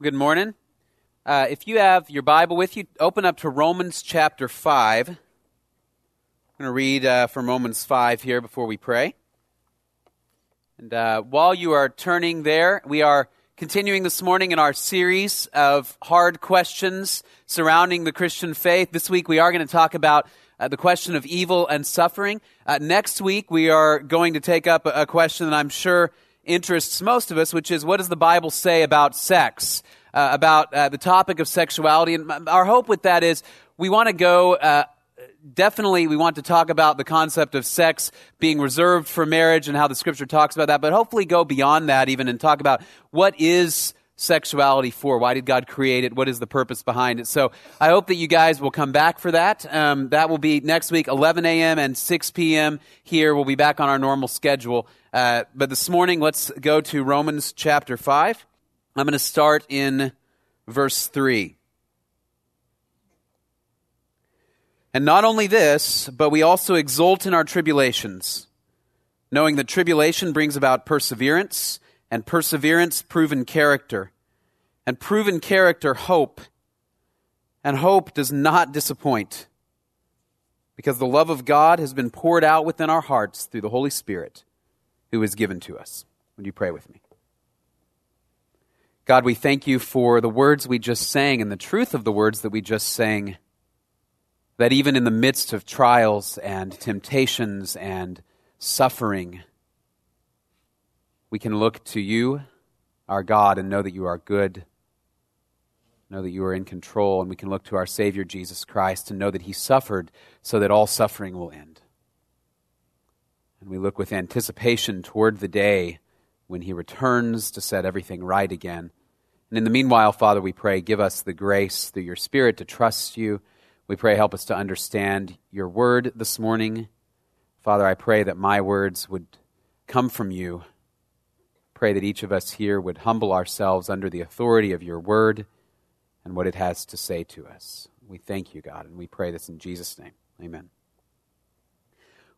Good morning. Uh, if you have your Bible with you, open up to Romans chapter 5. I'm going to read uh, from Romans 5 here before we pray. And uh, while you are turning there, we are continuing this morning in our series of hard questions surrounding the Christian faith. This week we are going to talk about uh, the question of evil and suffering. Uh, next week we are going to take up a, a question that I'm sure interests most of us, which is what does the Bible say about sex, uh, about uh, the topic of sexuality? And our hope with that is we want to go. Uh, definitely, we want to talk about the concept of sex being reserved for marriage and how the Scripture talks about that, but hopefully go beyond that even and talk about what is sexuality for? Why did God create it? What is the purpose behind it? So I hope that you guys will come back for that. Um, that will be next week, 11 a.m. and 6 p.m. here. We'll be back on our normal schedule. Uh, but this morning, let's go to Romans chapter 5. I'm going to start in verse 3. And not only this, but we also exult in our tribulations, knowing that tribulation brings about perseverance, and perseverance, proven character, and proven character, hope. And hope does not disappoint, because the love of God has been poured out within our hearts through the Holy Spirit who is given to us. Would you pray with me? God, we thank you for the words we just sang and the truth of the words that we just sang. That even in the midst of trials and temptations and suffering, we can look to you, our God, and know that you are good, know that you are in control, and we can look to our Savior Jesus Christ and know that He suffered so that all suffering will end. And we look with anticipation toward the day when he returns to set everything right again. And in the meanwhile, Father, we pray, give us the grace through your Spirit to trust you. We pray, help us to understand your word this morning. Father, I pray that my words would come from you. Pray that each of us here would humble ourselves under the authority of your word and what it has to say to us. We thank you, God, and we pray this in Jesus' name. Amen.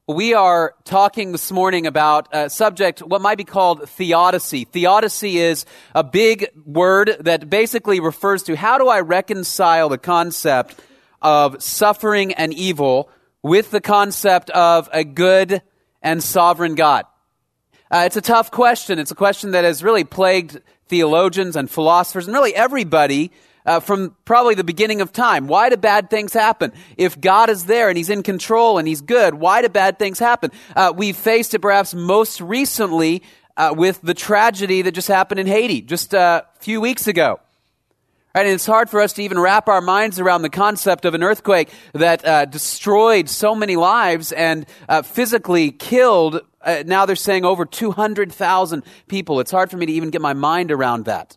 We are talking this morning about a subject, what might be called theodicy. Theodicy is a big word that basically refers to how do I reconcile the concept of suffering and evil with the concept of a good and sovereign God. Uh, it's a tough question. It's a question that has really plagued theologians and philosophers and really everybody uh, from probably the beginning of time. Why do bad things happen? If God is there and He's in control and He's good, why do bad things happen? Uh, we faced it perhaps most recently uh, with the tragedy that just happened in Haiti just a few weeks ago. And it's hard for us to even wrap our minds around the concept of an earthquake that uh, destroyed so many lives and uh, physically killed. Uh, now they're saying over 200,000 people. It's hard for me to even get my mind around that.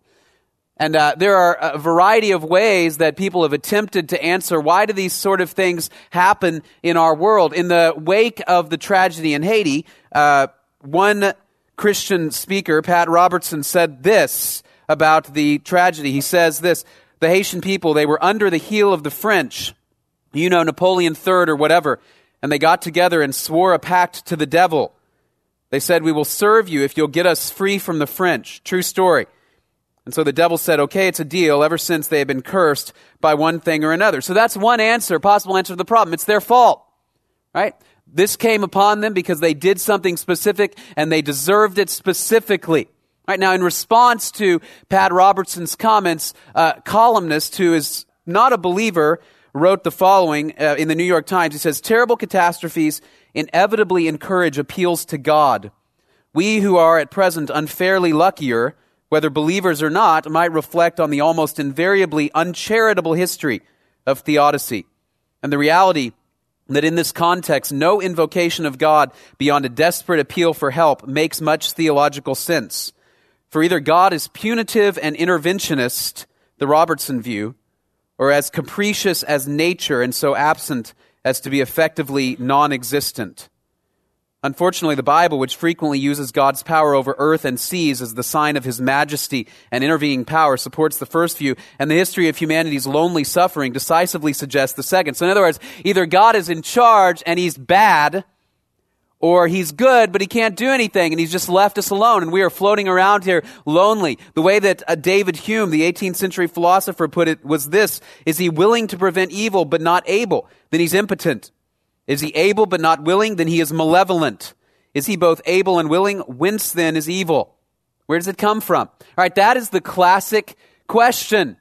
And uh, there are a variety of ways that people have attempted to answer why do these sort of things happen in our world. In the wake of the tragedy in Haiti, uh, one Christian speaker, Pat Robertson, said this about the tragedy. He says this The Haitian people, they were under the heel of the French, you know, Napoleon III or whatever, and they got together and swore a pact to the devil. They said, We will serve you if you'll get us free from the French. True story. And so the devil said, okay, it's a deal ever since they have been cursed by one thing or another. So that's one answer, possible answer to the problem. It's their fault, right? This came upon them because they did something specific and they deserved it specifically. Right now, in response to Pat Robertson's comments, columnist who is not a believer wrote the following uh, in the New York Times. He says, terrible catastrophes inevitably encourage appeals to God. We who are at present unfairly luckier whether believers or not, might reflect on the almost invariably uncharitable history of theodicy and the reality that in this context, no invocation of God beyond a desperate appeal for help makes much theological sense. For either God is punitive and interventionist, the Robertson view, or as capricious as nature and so absent as to be effectively non existent. Unfortunately, the Bible, which frequently uses God's power over earth and seas as the sign of his majesty and intervening power, supports the first view, and the history of humanity's lonely suffering decisively suggests the second. So, in other words, either God is in charge and he's bad, Or he's good, but he can't do anything and he's just left us alone and we are floating around here lonely. The way that uh, David Hume, the 18th century philosopher put it was this, is he willing to prevent evil but not able? Then he's impotent. Is he able but not willing? Then he is malevolent. Is he both able and willing? Whence then is evil? Where does it come from? All right, that is the classic question.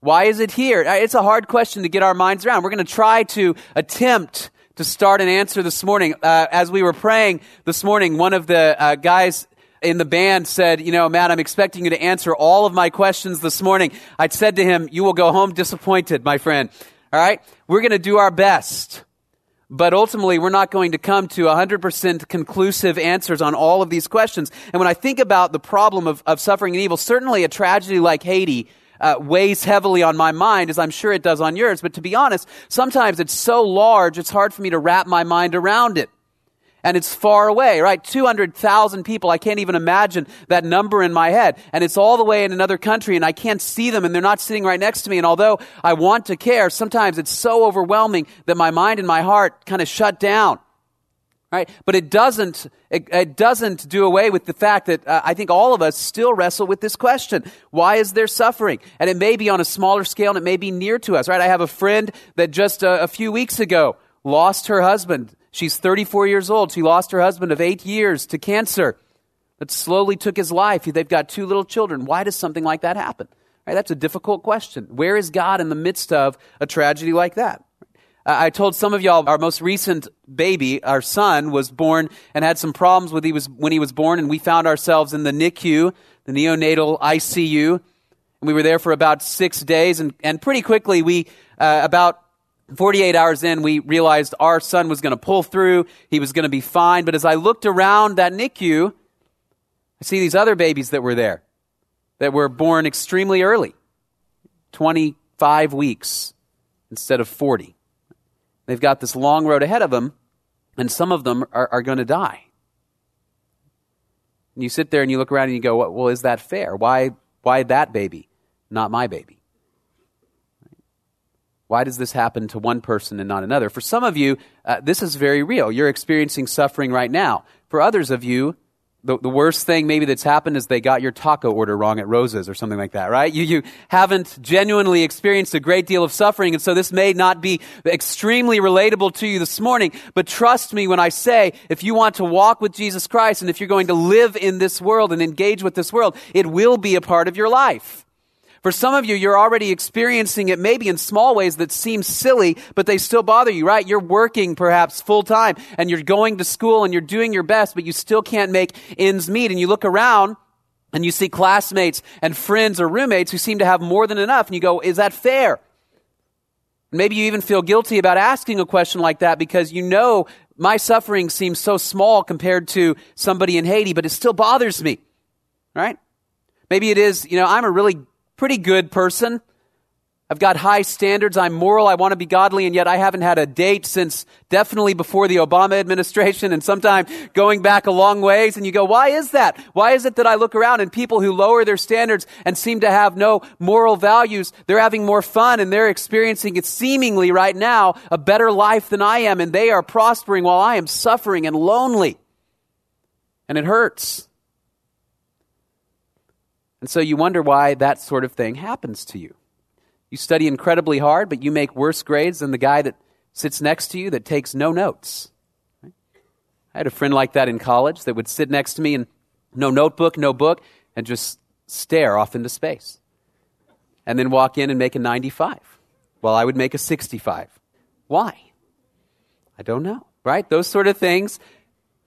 Why is it here? Uh, it's a hard question to get our minds around. We're going to try to attempt to start an answer this morning. Uh, as we were praying this morning, one of the uh, guys in the band said, You know, Matt, I'm expecting you to answer all of my questions this morning. I said to him, You will go home disappointed, my friend. All right? We're going to do our best. But ultimately, we're not going to come to 100% conclusive answers on all of these questions. And when I think about the problem of, of suffering and evil, certainly a tragedy like Haiti uh, weighs heavily on my mind, as I'm sure it does on yours. But to be honest, sometimes it's so large, it's hard for me to wrap my mind around it. And it's far away, right? 200,000 people. I can't even imagine that number in my head. And it's all the way in another country and I can't see them and they're not sitting right next to me. And although I want to care, sometimes it's so overwhelming that my mind and my heart kind of shut down right? But it doesn't it, it, doesn't do away with the fact that uh, i think all of us still wrestle with this question. Why is there suffering? And it may be on a smaller scale and it may be near to us right? I have a friend that just uh, a few weeks ago lost her husband. She's 34 years old. She lost her husband of eight years to cancer that slowly took his life. They've got two little children. Why does something like that happen? Right? That's a difficult question. Where is god in the midst of a tragedy like that I told some of y'all our most recent baby, our son, was born and had some problems with he was when he was born, and we found ourselves in the NICU, the neonatal ICU, and we were there for about six days, and, and pretty quickly we uh, about 48 hours in, we realized our son was going to pull through. He was going to be fine. But as I looked around that NICU, I see these other babies that were there that were born extremely early 25 weeks instead of 40. They've got this long road ahead of them, and some of them are, are going to die. And you sit there and you look around and you go, well, is that fair? Why, why that baby, not my baby? Why does this happen to one person and not another? For some of you, uh, this is very real. You're experiencing suffering right now. For others of you, the, the worst thing maybe that's happened is they got your taco order wrong at Rose's or something like that, right? You, you haven't genuinely experienced a great deal of suffering, and so this may not be extremely relatable to you this morning, but trust me when I say, if you want to walk with Jesus Christ and if you're going to live in this world and engage with this world, it will be a part of your life. For some of you, you're already experiencing it maybe in small ways that seem silly, but they still bother you, right? You're working perhaps full time and you're going to school and you're doing your best, but you still can't make ends meet. And you look around and you see classmates and friends or roommates who seem to have more than enough and you go, is that fair? Maybe you even feel guilty about asking a question like that because you know my suffering seems so small compared to somebody in Haiti, but it still bothers me, right? Maybe it is, you know, I'm a really pretty good person. I've got high standards. I'm moral. I want to be godly, and yet I haven't had a date since definitely before the Obama administration and sometime going back a long ways. And you go, why is that? Why is it that I look around and people who lower their standards and seem to have no moral values, they're having more fun and they're experiencing it seemingly right now a better life than I am, and they are prospering while I am suffering and lonely. And it hurts. And so you wonder why that sort of thing happens to you. You study incredibly hard, but you make worse grades than the guy that sits next to you that takes no notes. I had a friend like that in college that would sit next to me and no notebook, no book, and just stare off into space. And then walk in and make a 95 while I would make a 65. Why? I don't know, right? Those sort of things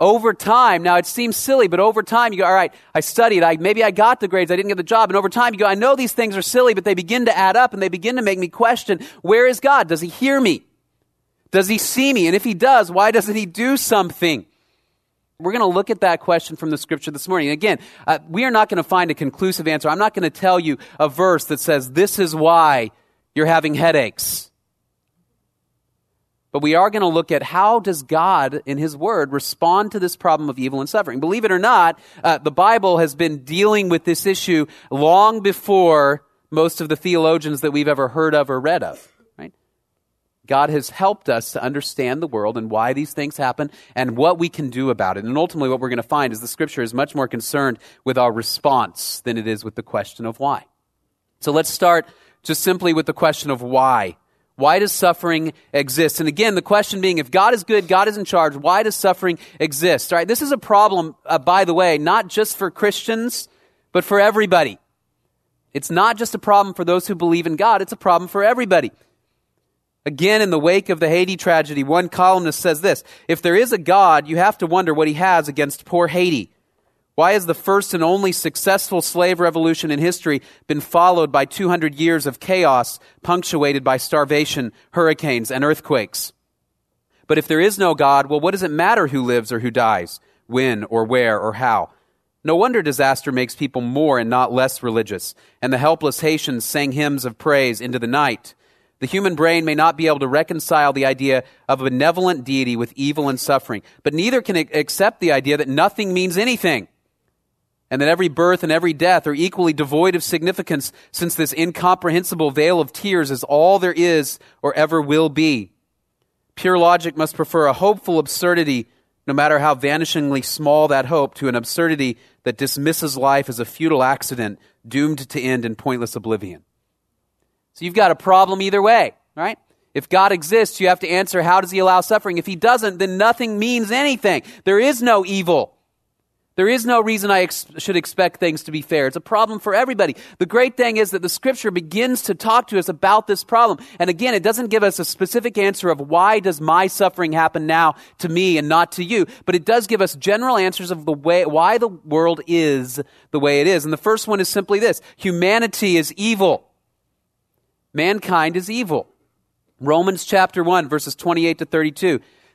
over time, now it seems silly, but over time you go, all right, I studied, I, maybe I got the grades, I didn't get the job, and over time you go, I know these things are silly, but they begin to add up and they begin to make me question, where is God? Does he hear me? Does he see me? And if he does, why doesn't he do something? We're going to look at that question from the scripture this morning. Again, uh, we are not going to find a conclusive answer. I'm not going to tell you a verse that says, this is why you're having headaches. But we are going to look at how does God, in His Word, respond to this problem of evil and suffering. Believe it or not, uh, the Bible has been dealing with this issue long before most of the theologians that we've ever heard of or read of. Right? God has helped us to understand the world and why these things happen and what we can do about it. And ultimately, what we're going to find is the scripture is much more concerned with our response than it is with the question of why. So let's start just simply with the question of why. Why does suffering exist? And again, the question being, if God is good, God is in charge, why does suffering exist? All right, this is a problem, uh, by the way, not just for Christians, but for everybody. It's not just a problem for those who believe in God, it's a problem for everybody. Again, in the wake of the Haiti tragedy, one columnist says this If there is a God, you have to wonder what he has against poor Haiti. Why has the first and only successful slave revolution in history been followed by 200 years of chaos punctuated by starvation, hurricanes, and earthquakes? But if there is no God, well, what does it matter who lives or who dies, when or where or how? No wonder disaster makes people more and not less religious, and the helpless Haitians sang hymns of praise into the night. The human brain may not be able to reconcile the idea of a benevolent deity with evil and suffering, but neither can it accept the idea that nothing means anything, and that every birth and every death are equally devoid of significance, since this incomprehensible vale of tears is all there is or ever will be. Pure logic must prefer a hopeful absurdity no matter how vanishingly small that hope, to an absurdity that dismisses life as a futile accident doomed to end in pointless oblivion. So you've got a problem either way, right? If God exists, you have to answer, how does he allow suffering? If he doesn't, then nothing means anything. There is no evil. There is no reason I ex- should expect things to be fair. It's a problem for everybody. The great thing is that the scripture begins to talk to us about this problem. And again, it doesn't give us a specific answer of why does my suffering happen now to me and not to you, but it does give us general answers of the way, why the world is the way it is. And the first one is simply this. Humanity is evil. Mankind is evil. Romans chapter 1 verses 28 to 32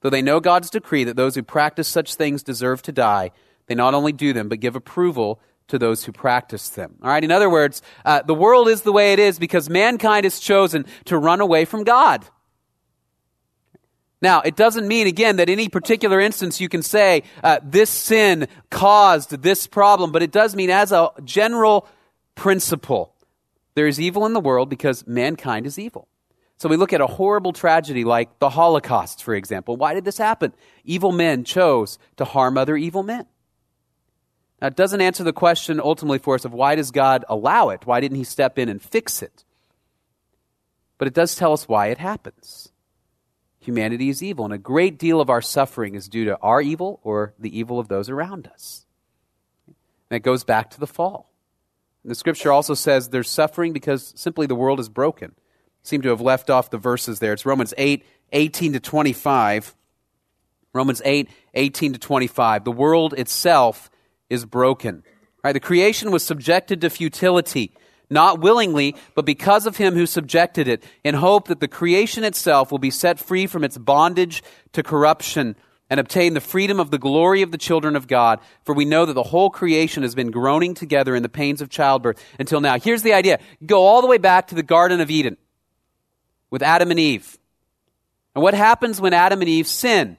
Though they know God's decree that those who practice such things deserve to die, they not only do them, but give approval to those who practice them. All right, in other words, uh, the world is the way it is because mankind has chosen to run away from God. Now, it doesn't mean, again, that any particular instance you can say uh, this sin caused this problem, but it does mean, as a general principle, there is evil in the world because mankind is evil. So we look at a horrible tragedy like the Holocaust, for example. Why did this happen? Evil men chose to harm other evil men. Now, it doesn't answer the question ultimately for us of why does God allow it? Why didn't He step in and fix it? But it does tell us why it happens. Humanity is evil, and a great deal of our suffering is due to our evil or the evil of those around us. And it goes back to the fall. And the scripture also says there's suffering because simply the world is broken seem to have left off the verses there. It's Romans 8, 18 to 25. Romans 8, 18 to 25. The world itself is broken. Right? The creation was subjected to futility, not willingly, but because of him who subjected it, in hope that the creation itself will be set free from its bondage to corruption and obtain the freedom of the glory of the children of God. For we know that the whole creation has been groaning together in the pains of childbirth until now. Here's the idea. Go all the way back to the Garden of Eden with Adam and Eve. And what happens when Adam and Eve sin?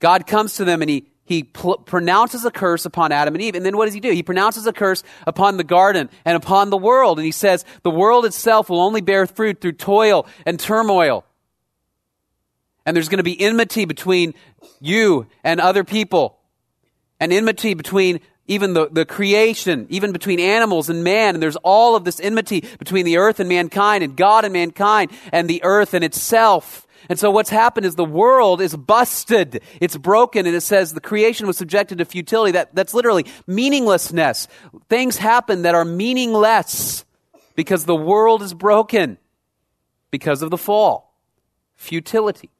God comes to them and he, he pl- pronounces a curse upon Adam and Eve. And then what does he do? He pronounces a curse upon the garden and upon the world. And he says, the world itself will only bear fruit through toil and turmoil. And there's going to be enmity between you and other people. And enmity between even the, the creation, even between animals and man. And there's all of this enmity between the earth and mankind, and God and mankind, and the earth and itself. And so what's happened is the world is busted. It's broken. And it says the creation was subjected to futility. That, that's literally meaninglessness. Things happen that are meaningless because the world is broken because of the fall. Futility.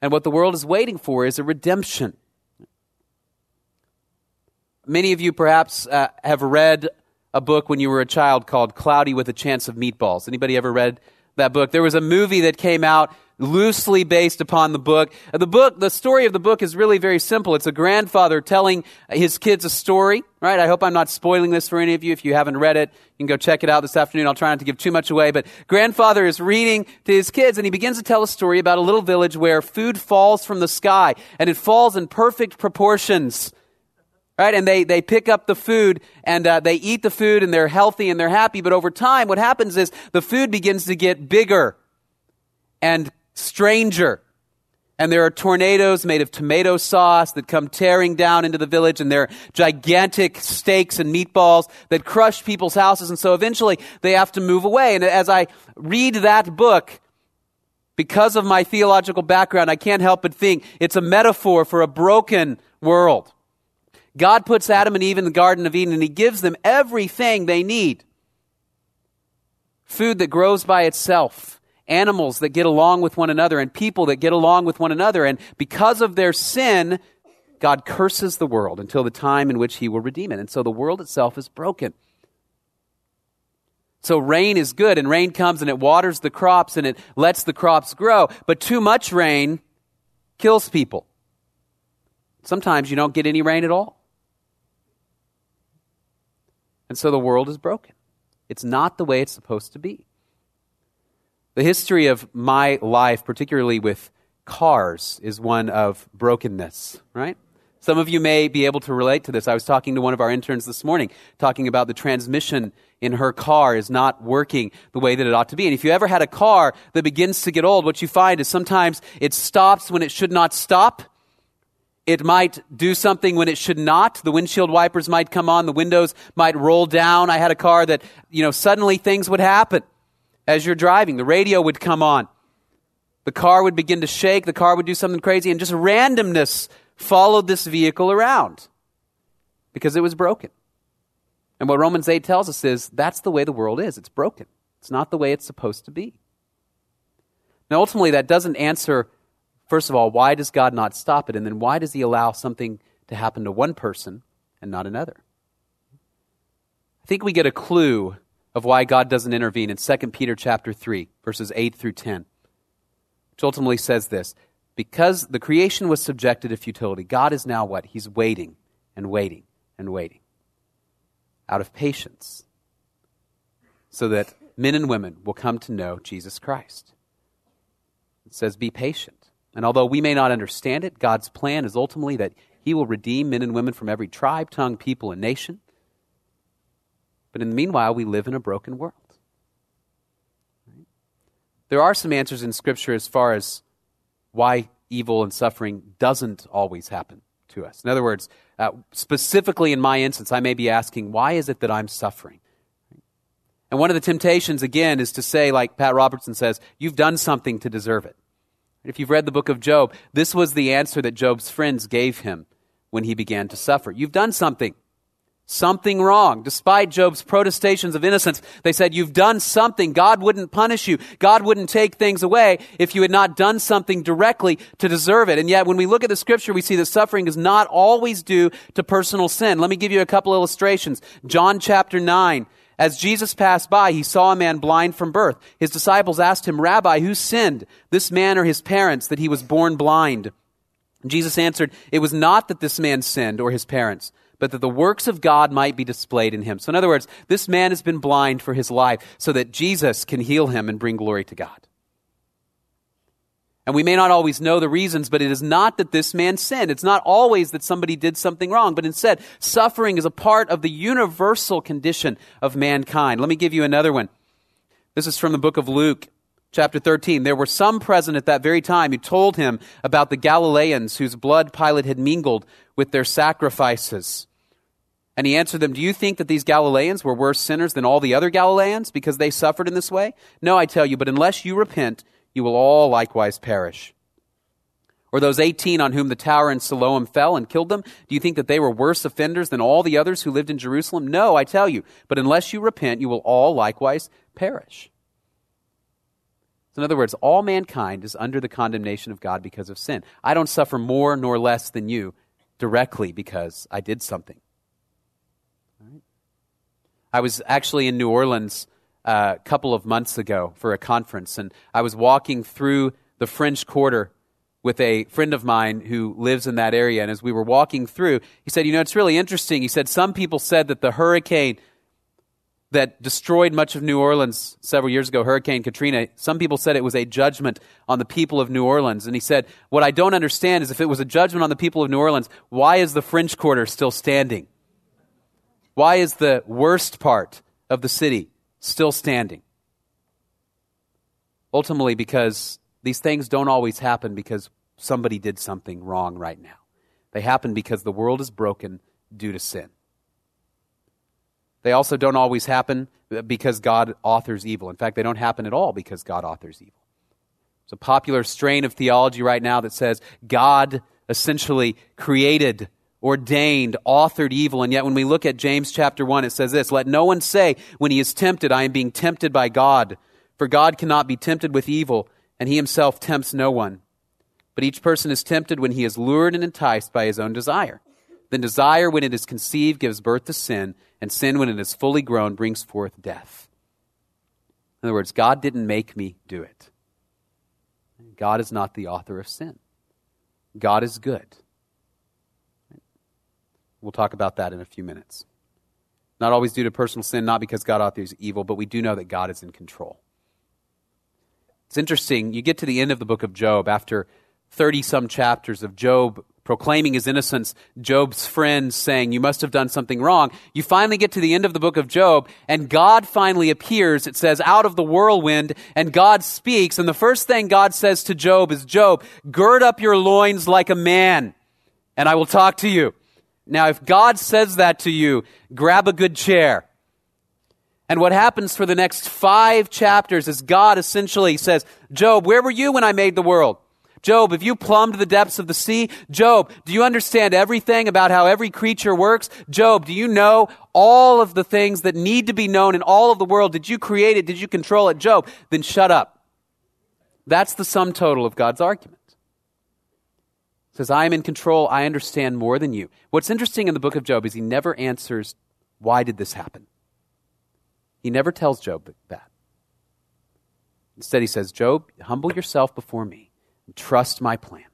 And what the world is waiting for is a redemption. Many of you perhaps uh, have read a book when you were a child called Cloudy with a Chance of Meatballs. Anybody ever read that book. There was a movie that came out loosely based upon the book. Uh, the book, the story of the book is really very simple. It's a grandfather telling his kids a story, right? I hope I'm not spoiling this for any of you. If you haven't read it, you can go check it out this afternoon. I'll try not to give too much away, but grandfather is reading to his kids and he begins to tell a story about a little village where food falls from the sky and it falls in perfect proportions. Right? And they, they pick up the food and uh, they eat the food and they're healthy and they're happy. But over time, what happens is the food begins to get bigger and stranger. And there are tornadoes made of tomato sauce that come tearing down into the village, and there are gigantic steaks and meatballs that crush people's houses. And so eventually they have to move away. And as I read that book, because of my theological background, I can't help but think it's a metaphor for a broken world. God puts Adam and Eve in the Garden of Eden, and He gives them everything they need food that grows by itself animals that get along with one another and people that get along with one another. And because of their sin, God curses the world until the time in which he will redeem it. And so the world itself is broken. So rain is good, and rain comes and it waters the crops and it lets the crops grow. But too much rain kills people. Sometimes you don't get any rain at all. And so the world is broken. It's not the way it's supposed to be. The history of my life, particularly with cars, is one of brokenness, right? Some of you may be able to relate to this. I was talking to one of our interns this morning, talking about the transmission in her car is not working the way that it ought to be. And if you ever had a car that begins to get old, what you find is sometimes it stops when it should not stop. It might do something when it should not. The windshield wipers might come on. The windows might roll down. I had a car that, you know, suddenly things would happen as you're driving. The radio would come on. The car would begin to shake. The car would do something crazy. And just randomness followed this vehicle around because it was broken. And what Romans 8 tells us is that's the way the world is. It's broken. It's not the way it's supposed to be. Now, ultimately, that doesn't answer, first of all, why does God not stop it? And then why does He allow something to happen to one person and not another? I think we get a clue of why God doesn't intervene in 2 Peter chapter 3, verses 8 through 10, which ultimately says this Because the creation was subjected to futility, God is now what? He's waiting and waiting and waiting out of patience so that men and women will come to know Jesus Christ. It says, Be patient. And although we may not understand it, God's plan is ultimately that He will redeem men and women from every tribe, tongue, people, and nation but in the meanwhile, we live in a broken world. There are some answers in Scripture as far as why evil and suffering doesn't always happen to us. In other words, uh, specifically in my instance, I may be asking, why is it that I'm suffering? And one of the temptations, again, is to say, like Pat Robertson says, you've done something to deserve it. If you've read the book of Job, this was the answer that Job's friends gave him when he began to suffer. You've done something something wrong. Despite Job's protestations of innocence, they said, You've done something. God wouldn't punish you. God wouldn't take things away if you had not done something directly to deserve it. And yet, when we look at the scripture, we see that suffering is not always due to personal sin. Let me give you a couple illustrations. John chapter 9. As Jesus passed by, he saw a man blind from birth. His disciples asked him, Rabbi, who sinned, this man or his parents, that he was born blind? Jesus answered, It was not that this man sinned or his parents but that the works of God might be displayed in him. So, in other words, this man has been blind for his life so that Jesus can heal him and bring glory to God. And we may not always know the reasons, but it is not that this man sinned. It's not always that somebody did something wrong, but instead, suffering is a part of the universal condition of mankind. Let me give you another one. This is from the book of Luke, chapter 13. There were some present at that very time who told him about the Galileans whose blood Pilate had mingled with their sacrifices. And he answered them, Do you think that these Galileans were worse sinners than all the other Galileans because they suffered in this way? No, I tell you, but unless you repent, you will all likewise perish. Or those 18 on whom the tower in Siloam fell and killed them, do you think that they were worse offenders than all the others who lived in Jerusalem? No, I tell you, but unless you repent, you will all likewise perish. So, in other words, all mankind is under the condemnation of God because of sin. I don't suffer more nor less than you directly because I did something. I was actually in New Orleans a couple of months ago for a conference, and I was walking through the French Quarter with a friend of mine who lives in that area. And as we were walking through, he said, You know, it's really interesting. He said, Some people said that the hurricane that destroyed much of New Orleans several years ago, Hurricane Katrina, some people said it was a judgment on the people of New Orleans. And he said, What I don't understand is if it was a judgment on the people of New Orleans, why is the French Quarter still standing? Why is the worst part of the city still standing? Ultimately, because these things don't always happen because somebody did something wrong right now. They happen because the world is broken due to sin. They also don't always happen because God authors evil. In fact, they don't happen at all because God authors evil. It's a popular strain of theology right now that says God essentially created, ordained, authored evil. And yet, when we look at James chapter 1, it says this Let no one say, when he is tempted, I am being tempted by God. For God cannot be tempted with evil, and he himself tempts no one. But each person is tempted when he is lured and enticed by his own desire. Then desire, when it is conceived, gives birth to sin, and sin, when it is fully grown, brings forth death. In other words, God didn't make me do it. God is not the author of sin. God is good. We'll talk about that in a few minutes. Not always due to personal sin, not because God authors evil, but we do know that God is in control. It's interesting. You get to the end of the book of Job after 30 some chapters of Job proclaiming his innocence, Job's friends saying, You must have done something wrong. You finally get to the end of the book of Job, and God finally appears, it says, out of the whirlwind, and God speaks. And the first thing God says to Job is, Job, gird up your loins like a man, and I will talk to you. Now, if God says that to you, grab a good chair and what happens for the next five chapters is God essentially says, Job, where were you when I made the world? Job, have you plumbed the depths of the sea? Job, do you understand everything about how every creature works? Job, do you know all of the things that need to be known in all of the world? Did you create it? Did you control it? Job, then shut up. That's the sum total of God's argument. Says, I am in control. I understand more than you. What's interesting in the book of Job is he never answers, why did this happen? He never tells Job that. Instead, he says, Job, humble yourself before me and trust my plan.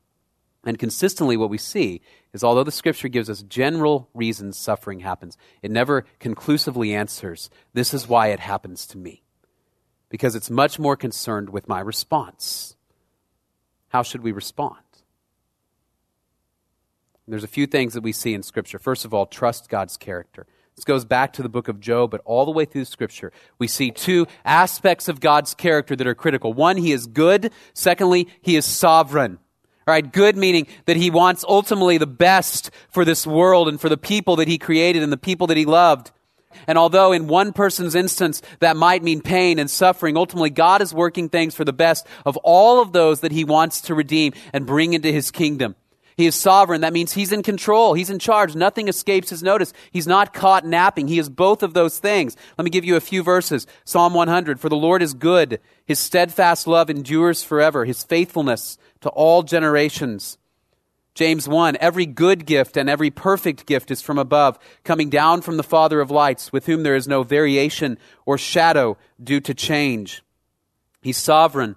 And consistently, what we see is although the scripture gives us general reasons suffering happens, it never conclusively answers, this is why it happens to me. Because it's much more concerned with my response. How should we respond? There's a few things that we see in Scripture. First of all, trust God's character. This goes back to the book of Job, but all the way through Scripture, we see two aspects of God's character that are critical. One, He is good. Secondly, He is sovereign. All right, good meaning that He wants ultimately the best for this world and for the people that He created and the people that He loved. And although in one person's instance that might mean pain and suffering, ultimately God is working things for the best of all of those that He wants to redeem and bring into His kingdom. He is sovereign. That means he's in control. He's in charge. Nothing escapes his notice. He's not caught napping. He is both of those things. Let me give you a few verses. Psalm 100. For the Lord is good. His steadfast love endures forever. His faithfulness to all generations. James 1. Every good gift and every perfect gift is from above, coming down from the Father of lights, with whom there is no variation or shadow due to change. He's sovereign.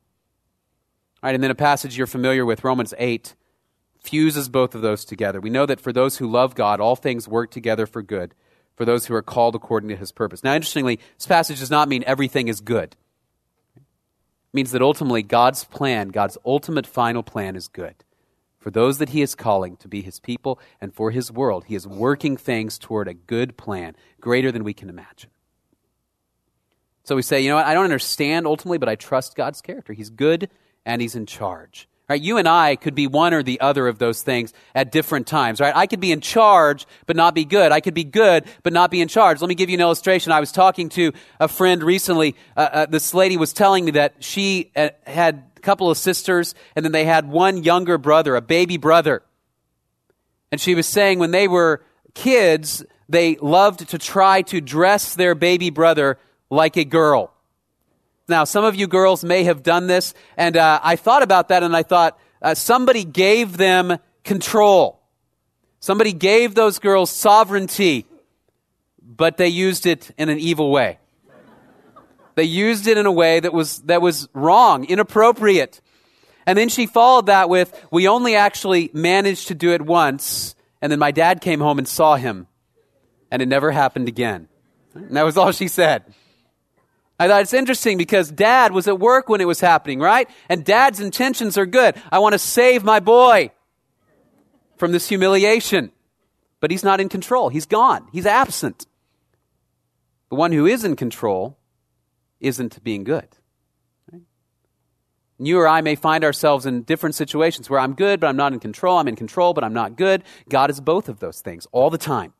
All right, and then a passage you're familiar with, Romans 8, fuses both of those together. We know that for those who love God, all things work together for good, for those who are called according to his purpose. Now, interestingly, this passage does not mean everything is good. It means that ultimately God's plan, God's ultimate final plan is good. For those that he is calling to be his people and for his world, he is working things toward a good plan, greater than we can imagine. So we say, you know what, I don't understand ultimately, but I trust God's character. He's good and he's in charge. Right? You and I could be one or the other of those things at different times, right? I could be in charge but not be good. I could be good but not be in charge. Let me give you an illustration. I was talking to a friend recently. Uh, uh, this lady was telling me that she uh, had a couple of sisters and then they had one younger brother, a baby brother. And she was saying when they were kids, they loved to try to dress their baby brother like a girl. Now, some of you girls may have done this, and uh, I thought about that and I thought uh, somebody gave them control. Somebody gave those girls sovereignty, but they used it in an evil way. They used it in a way that was, that was wrong, inappropriate. And then she followed that with, we only actually managed to do it once, and then my dad came home and saw him, and it never happened again. And that was all she said. I thought it's interesting because dad was at work when it was happening, right? And dad's intentions are good. I want to save my boy from this humiliation. But he's not in control. He's gone. He's absent. The one who is in control isn't being good. Right? You or I may find ourselves in different situations where I'm good, but I'm not in control. I'm in control, but I'm not good. God is both of those things all the time.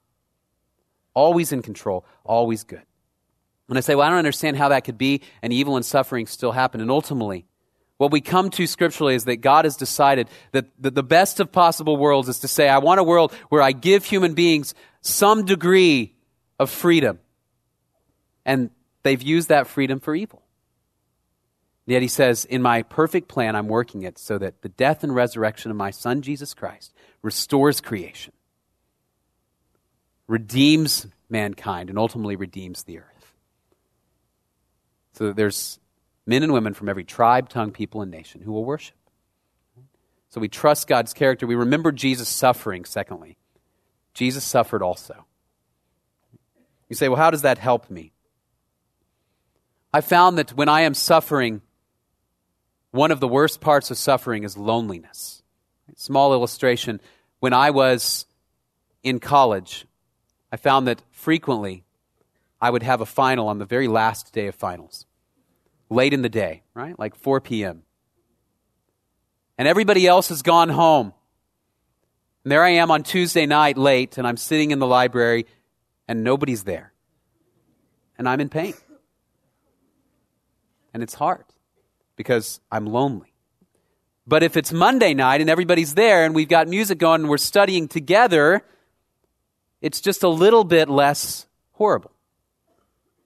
Always in control, always good. And I say, well, I don't understand how that could be, and evil and suffering still happen. And ultimately, what we come to scripturally is that God has decided that, the best of possible worlds is to say, I want a world where I give human beings some degree of freedom. And they've used that freedom for evil. Yet he says, In my perfect plan, I'm working it so that the death and resurrection of my Son, Jesus Christ, restores creation, redeems mankind, and ultimately redeems the earth. So there's men and women from every tribe, tongue, people, and nation who will worship. So we trust God's character. We remember Jesus' suffering, secondly. Jesus suffered also. You say, well, how does that help me? I found that when I am suffering, one of the worst parts of suffering is loneliness. Small illustration. When I was in college, I found that frequently I would have a final on the very last day of finals, late in the day, right? Like 4 p.m. And everybody else has gone home. And there I am on Tuesday night late, and I'm sitting in the library, and nobody's there. And I'm in pain. And it's hard because I'm lonely. But if it's Monday night and everybody's there and we've got music going and we're studying together, it's just a little bit less horrible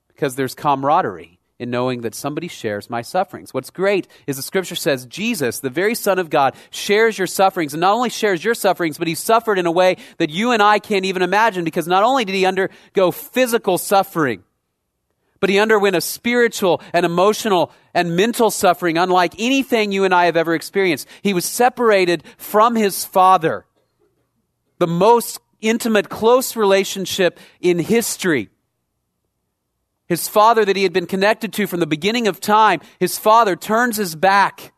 because there's camaraderie in knowing that somebody shares my sufferings. What's great is the scripture says Jesus, the very Son of God, shares your sufferings, and not only shares your sufferings, but he suffered in a way that you and I can't even imagine because not only did he undergo physical suffering, but he underwent a spiritual and emotional and mental suffering unlike anything you and I have ever experienced. He was separated from his Father, the most intimate, close relationship in history his father that he had been connected to from the beginning of time, his father turns his back.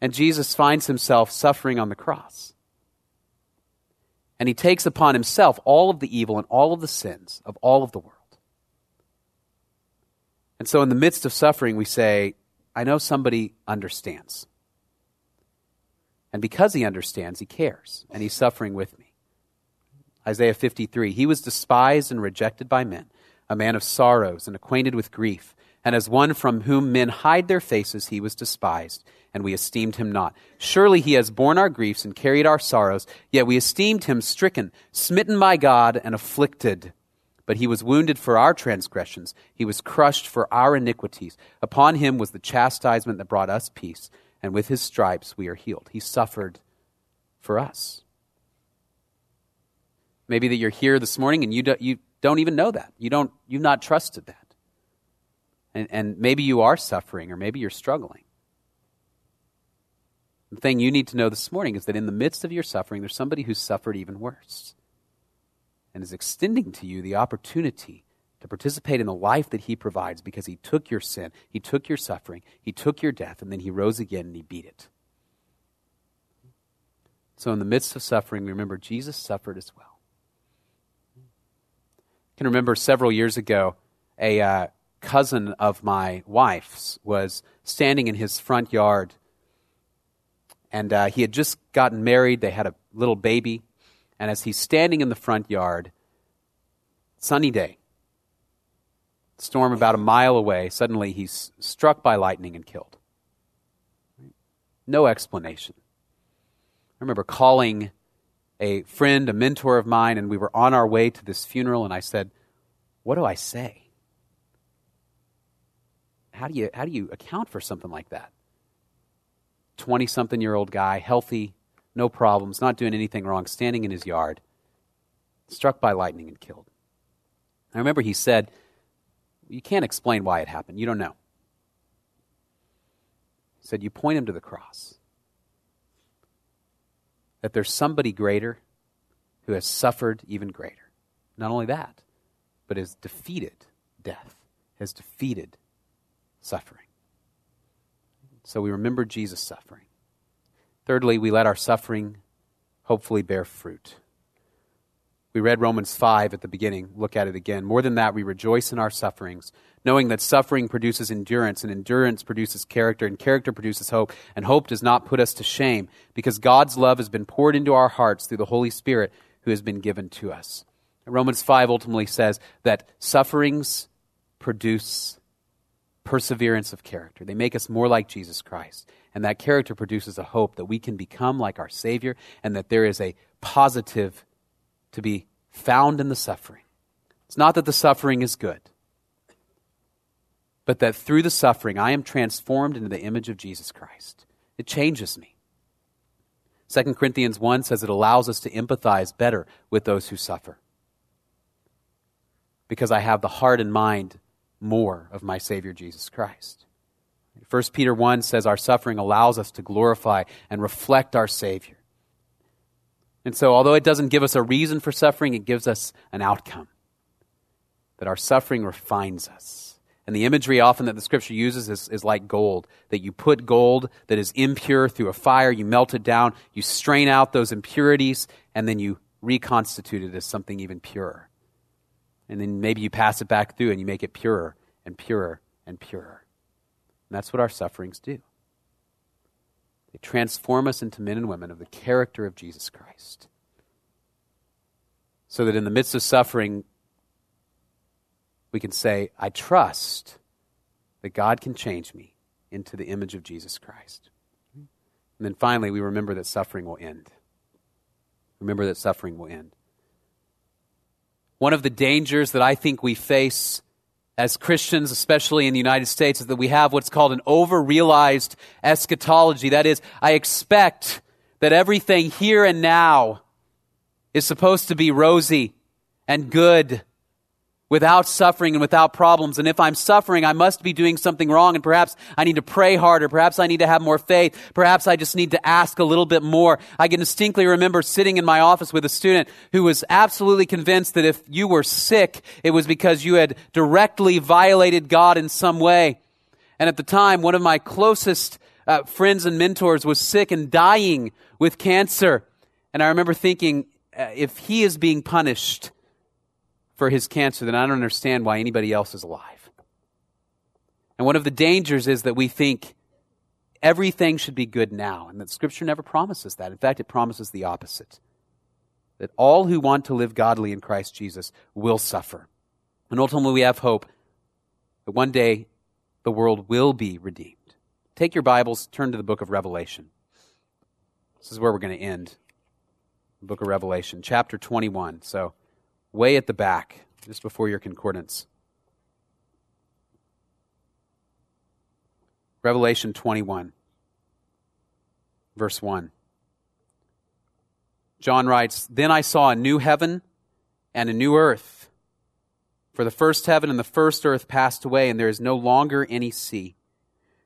And Jesus finds himself suffering on the cross. And he takes upon himself all of the evil and all of the sins of all of the world. And so, in the midst of suffering, we say, I know somebody understands. And because he understands, he cares, and he's suffering with me. Isaiah 53 He was despised and rejected by men, a man of sorrows and acquainted with grief. And as one from whom men hide their faces, he was despised, and we esteemed him not. Surely he has borne our griefs and carried our sorrows, yet we esteemed him stricken, smitten by God, and afflicted. But he was wounded for our transgressions, he was crushed for our iniquities. Upon him was the chastisement that brought us peace, and with his stripes we are healed. He suffered for us. Maybe that you're here this morning and you, do, you don't even know that. You don't, you've not trusted that. And, and maybe you are suffering or maybe you're struggling. The thing you need to know this morning is that in the midst of your suffering, there's somebody who's suffered even worse and is extending to you the opportunity to participate in the life that he provides because he took your sin, he took your suffering, he took your death, and then he rose again and he beat it. So, in the midst of suffering, remember Jesus suffered as well can remember several years ago, a uh, cousin of my wife's was standing in his front yard And uh, he had just gotten married. They had a little baby. And as he's standing in the front yard, sunny day, storm about a mile away, suddenly he's struck by lightning and killed. No explanation. I remember calling a friend, a mentor of mine, and we were on our way to this funeral, and I said, What do I say? How do you, how do you account for something like that? 20 something year old guy, healthy, no problems, not doing anything wrong, standing in his yard, struck by lightning and killed. I remember he said, You can't explain why it happened. You don't know. He said, You point him to the cross. That there's somebody greater who has suffered even greater. Not only that, but has defeated death, has defeated suffering. So we remember Jesus' suffering. Thirdly, we let our suffering hopefully bear fruit. We read Romans 5 at the beginning. Look at it again. More than that, we rejoice in our sufferings, knowing that suffering produces endurance, and endurance produces character, and character produces hope, and hope does not put us to shame, because God's love has been poured into our hearts through the Holy Spirit who has been given to us. Romans 5 ultimately says that sufferings produce perseverance of character. They make us more like Jesus Christ. And that character produces a hope that we can become like our Savior and that there is a positive to be found in the suffering. It's not that the suffering is good, but that through the suffering I am transformed into the image of Jesus Christ. It changes me. 2 Corinthians 1 says it allows us to empathize better with those who suffer. Because I have the heart and mind more of my Savior Jesus Christ. 1 Peter 1 says our suffering allows us to glorify and reflect our Savior. And so, although it doesn't give us a reason for suffering, it gives us an outcome. That our suffering refines us. And the imagery often that the scripture uses is, is like gold. That you put gold that is impure through a fire, you melt it down, you strain out those impurities, and then you reconstitute it as something even purer. And then maybe you pass it back through and you make it purer and purer and purer. And that's what our sufferings do. They transform us into men and women of the character of Jesus Christ. So that in the midst of suffering, we can say, I trust that God can change me into the image of Jesus Christ. And then finally, we remember that suffering will end. Remember that suffering will end. One of the dangers that I think we face as Christians, especially in the United States, is that we have what's called an over-realized eschatology. That is, I expect that everything here and now is supposed to be rosy and good without suffering and without problems. And if I'm suffering, I must be doing something wrong. And perhaps I need to pray harder. Perhaps I need to have more faith. Perhaps I just need to ask a little bit more. I can distinctly remember sitting in my office with a student who was absolutely convinced that if you were sick, it was because you had directly violated God in some way. And at the time, one of my closest uh, friends and mentors was sick and dying with cancer. And I remember thinking, uh, if he is being punished, for his cancer, then I don't understand why anybody else is alive. And one of the dangers is that we think everything should be good now, and that Scripture never promises that. In fact, it promises the opposite that all who want to live godly in Christ Jesus will suffer. And ultimately, we have hope that one day the world will be redeemed. Take your Bibles, turn to the book of Revelation. This is where we're going to end. The book of Revelation, chapter 21. So, way at the back, just before your concordance. Revelation 21, verse 1. John writes, Then I saw a new heaven and a new earth. For the first heaven and the first earth passed away, and there is no longer any sea.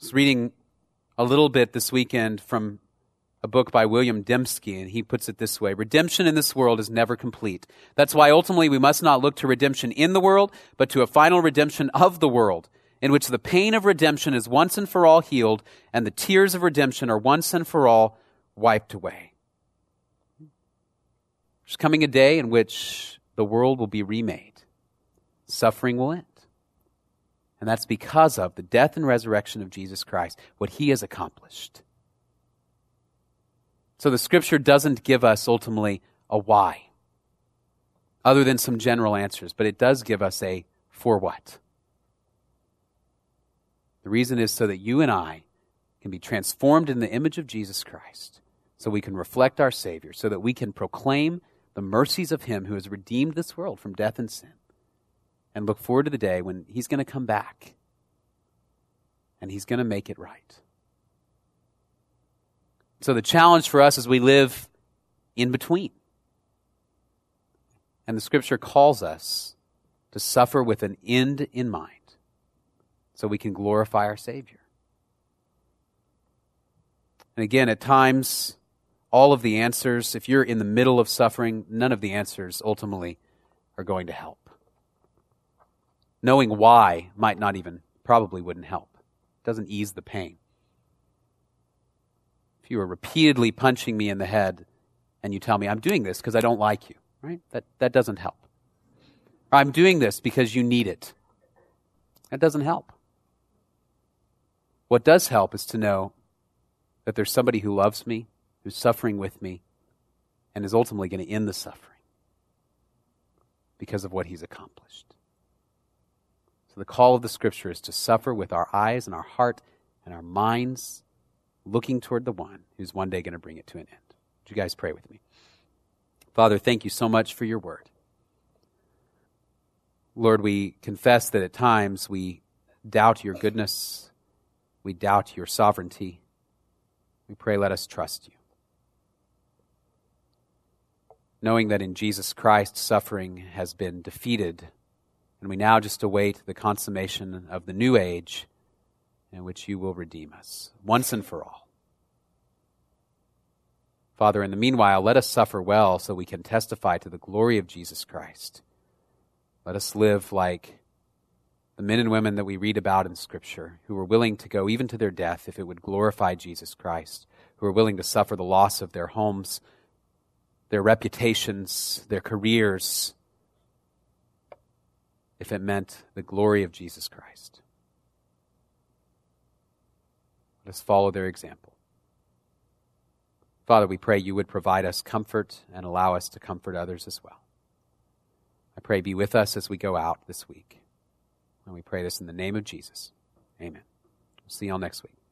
was reading a little bit this weekend from a book by William Dembski, and he puts it this way Redemption in this world is never complete. That's why ultimately we must not look to redemption in the world, but to a final redemption of the world, in which the pain of redemption is once and for all healed, and the tears of redemption are once and for all wiped away. There's coming a day in which the world will be remade, suffering will end. And that's because of the death and resurrection of Jesus Christ, what he has accomplished. So the scripture doesn't give us ultimately a why, other than some general answers, but it does give us a for what. The reason is so that you and I can be transformed in the image of Jesus Christ, so we can reflect our Savior, so that we can proclaim the mercies of Him who has redeemed this world from death and sin, and look forward to the day when He's going to come back and He's going to make it right. So the challenge for us is we live in between. And the scripture calls us to suffer with an end in mind so we can glorify our Savior. And again, at times, all of the answers, if you're in the middle of suffering, none of the answers ultimately are going to help. Knowing why might not even, probably wouldn't help. It doesn't ease the pain if you are repeatedly punching me in the head and you tell me, I'm doing this because I don't like you, right? That, that doesn't help. I'm doing this because you need it. That doesn't help. What does help is to know that there's somebody who loves me, who's suffering with me, and is ultimately going to end the suffering because of what he's accomplished. So the call of the scripture is to suffer with our eyes and our heart and our minds looking toward the one who's one day going to bring it to an end. Would you guys pray with me? Father, thank you so much for your word. Lord, we confess that at times we doubt your goodness, we doubt your sovereignty. We pray, let us trust you. Knowing that in Jesus Christ, suffering has been defeated, and we now just await the consummation of the new age in which you will redeem us once and for all. Father, in the meanwhile, let us suffer well so we can testify to the glory of Jesus Christ. Let us live like the men and women that we read about in Scripture, who were willing to go even to their death if it would glorify Jesus Christ, who were willing to suffer the loss of their homes, their reputations, their careers, if it meant the glory of Jesus Christ. Let us follow their example. Father, we pray you would provide us comfort and allow us to comfort others as well. I pray be with us as we go out this week. And we pray this in the name of Jesus. Amen. See y'all next week.